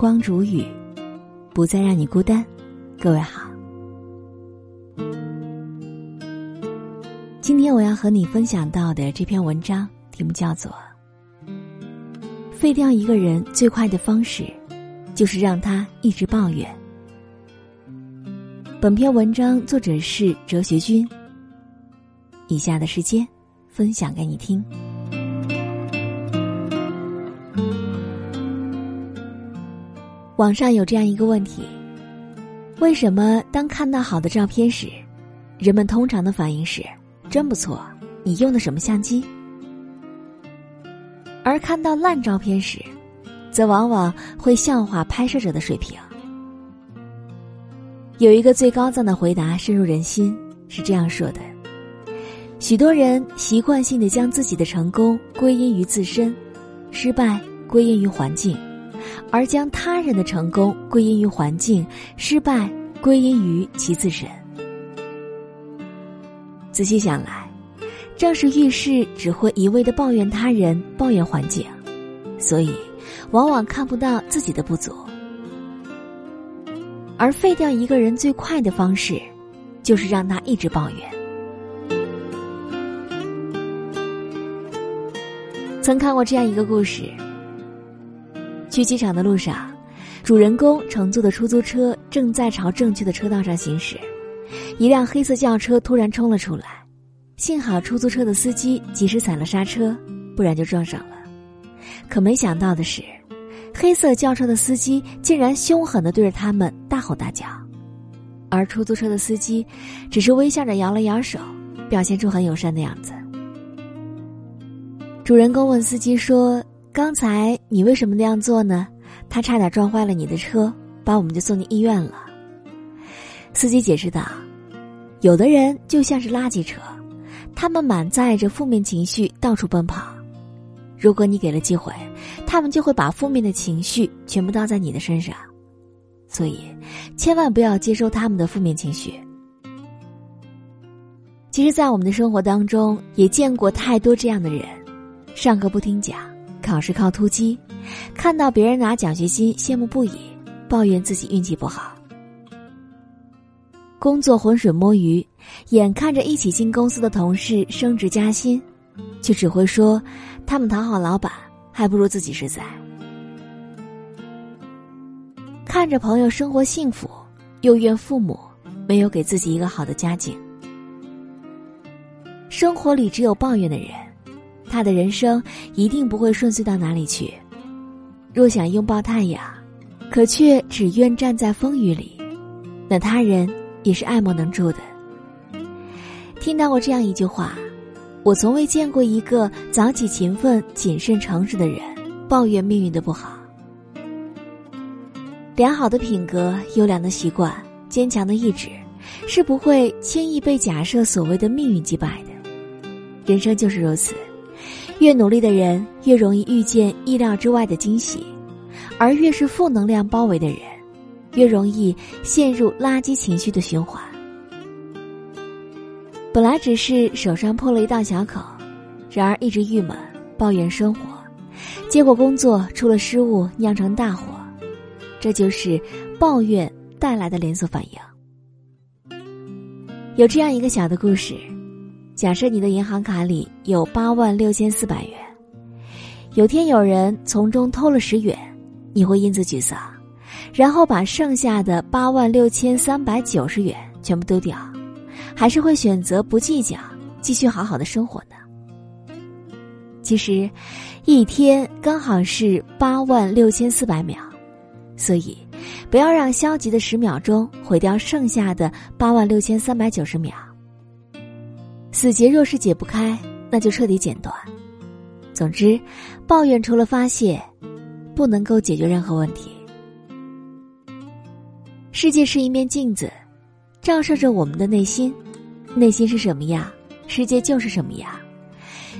光如雨，不再让你孤单。各位好，今天我要和你分享到的这篇文章题目叫做《废掉一个人最快的方式，就是让他一直抱怨》。本篇文章作者是哲学君。以下的时间，分享给你听。网上有这样一个问题：为什么当看到好的照片时，人们通常的反应是“真不错，你用的什么相机”；而看到烂照片时，则往往会笑话拍摄者的水平？有一个最高赞的回答深入人心，是这样说的：许多人习惯性的将自己的成功归因于自身，失败归因于环境。而将他人的成功归因于环境，失败归因于其自身。仔细想来，正是遇事只会一味的抱怨他人、抱怨环境，所以往往看不到自己的不足。而废掉一个人最快的方式，就是让他一直抱怨。曾看过这样一个故事。去机场的路上，主人公乘坐的出租车正在朝正确的车道上行驶，一辆黑色轿车突然冲了出来，幸好出租车的司机及时踩了刹车，不然就撞上了。可没想到的是，黑色轿车的司机竟然凶狠的对着他们大吼大叫，而出租车的司机只是微笑着摇了摇手，表现出很友善的样子。主人公问司机说。刚才你为什么那样做呢？他差点撞坏了你的车，把我们就送进医院了。司机解释道：“有的人就像是垃圾车，他们满载着负面情绪到处奔跑。如果你给了机会，他们就会把负面的情绪全部倒在你的身上。所以，千万不要接收他们的负面情绪。其实，在我们的生活当中，也见过太多这样的人，上课不听讲。”考试靠突击，看到别人拿奖学金羡慕不已，抱怨自己运气不好；工作浑水摸鱼，眼看着一起进公司的同事升职加薪，却只会说他们讨好老板，还不如自己实在；看着朋友生活幸福，又怨父母没有给自己一个好的家境。生活里只有抱怨的人。他的人生一定不会顺遂到哪里去。若想拥抱太阳，可却只愿站在风雨里，那他人也是爱莫能助的。听到过这样一句话：我从未见过一个早起勤奋、谨慎诚实的人抱怨命运的不好。良好的品格、优良的习惯、坚强的意志，是不会轻易被假设所谓的命运击败的。人生就是如此。越努力的人越容易遇见意料之外的惊喜，而越是负能量包围的人，越容易陷入垃圾情绪的循环。本来只是手上破了一道小口，然而一直郁闷抱怨生活，结果工作出了失误酿成大祸，这就是抱怨带来的连锁反应。有这样一个小的故事。假设你的银行卡里有八万六千四百元，有天有人从中偷了十元，你会因此沮丧，然后把剩下的八万六千三百九十元全部丢掉，还是会选择不计较，继续好好的生活呢？其实，一天刚好是八万六千四百秒，所以不要让消极的十秒钟毁掉剩下的八万六千三百九十秒。死结若是解不开，那就彻底剪断。总之，抱怨除了发泄，不能够解决任何问题。世界是一面镜子，照射着我们的内心。内心是什么样，世界就是什么样。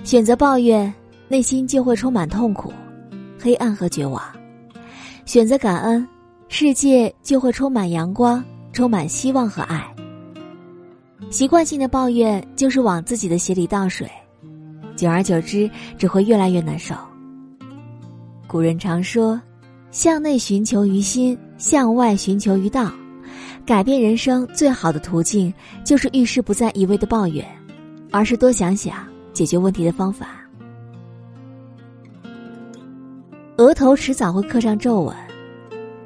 选择抱怨，内心就会充满痛苦、黑暗和绝望；选择感恩，世界就会充满阳光、充满希望和爱。习惯性的抱怨就是往自己的鞋里倒水，久而久之只会越来越难受。古人常说：“向内寻求于心，向外寻求于道。改变人生最好的途径，就是遇事不再一味的抱怨，而是多想想解决问题的方法。额头迟早会刻上皱纹，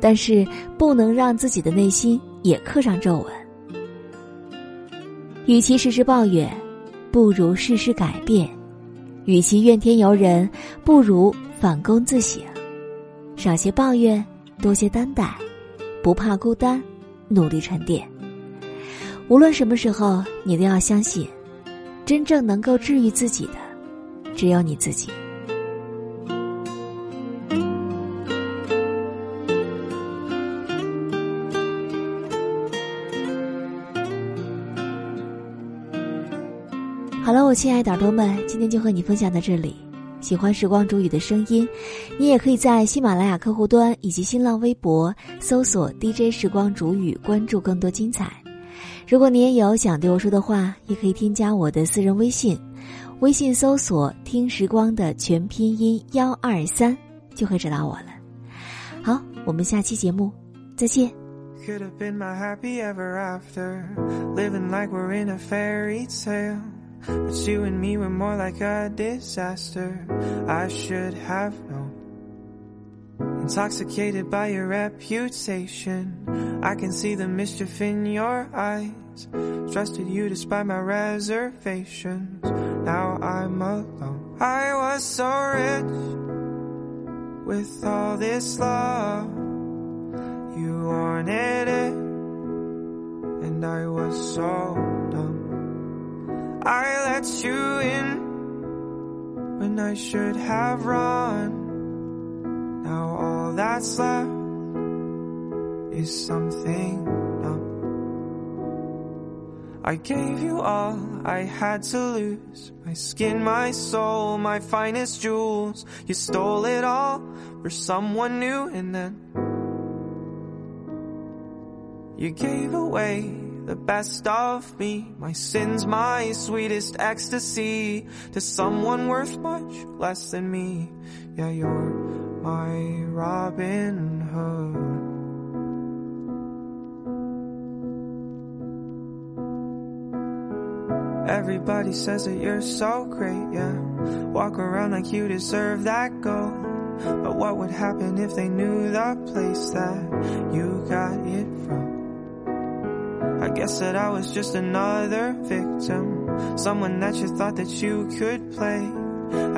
但是不能让自己的内心也刻上皱纹。与其事事抱怨，不如事事改变；与其怨天尤人，不如反躬自省。少些抱怨，多些担待，不怕孤单，努力沉淀。无论什么时候，你都要相信，真正能够治愈自己的，只有你自己。好了，我亲爱的耳朵们，今天就和你分享到这里。喜欢时光煮雨的声音，你也可以在喜马拉雅客户端以及新浪微博搜索 DJ 时光煮雨，关注更多精彩。如果你也有想对我说的话，也可以添加我的私人微信，微信搜索“听时光”的全拼音幺二三，就会找到我了。好，我们下期节目再见。Could have been my happy ever after, living like we're in a fairy tale. But you and me were more like a disaster. I should have known. Intoxicated by your reputation, I can see the mischief in your eyes. Trusted you despite my reservations. Now I'm alone. I was so rich with all this love. Should have run. Now all that's left is something numb. I gave you all I had to lose my skin, my soul, my finest jewels. You stole it all for someone new, and then you gave away the best of me. My sins, my sweetest ecstasy to someone worth much less than me. Yeah, you're my Robin Hood. Everybody says that you're so great, yeah. Walk around like you deserve that gold. But what would happen if they knew the place that you got it from? I guess that I was just another victim. Someone that you thought that you could play.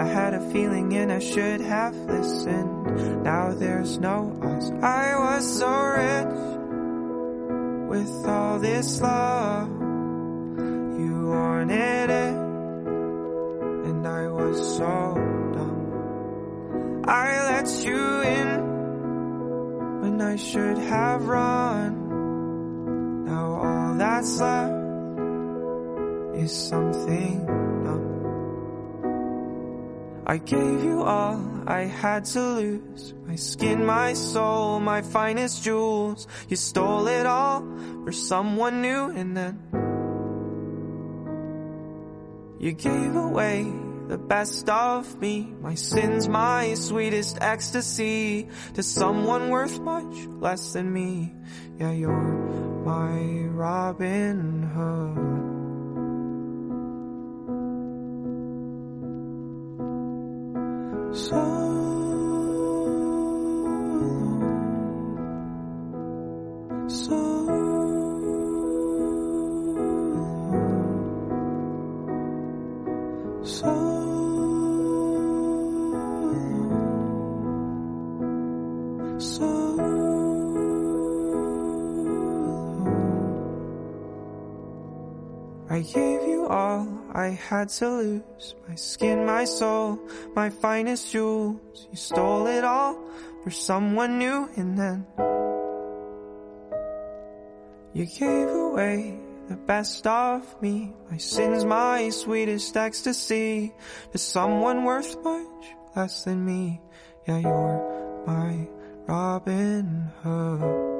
I had a feeling and I should have listened. Now there's no us. I was so rich with all this love. You wanted it, and I was so dumb. I let you in when I should have run that's left is something numb. I gave you all I had to lose my skin, my soul, my finest jewels. You stole it all for someone new, and then you gave away the best of me, my sins, my sweetest ecstasy, to someone worth much less than me. Yeah, you're my Robin Hood. So I gave you all I had to lose my skin, my soul, my finest jewels. You stole it all for someone new, and then you gave away the best of me, my sins, my sweetest ecstasy, to someone worth much less than me. Yeah, you're my Robin Hood.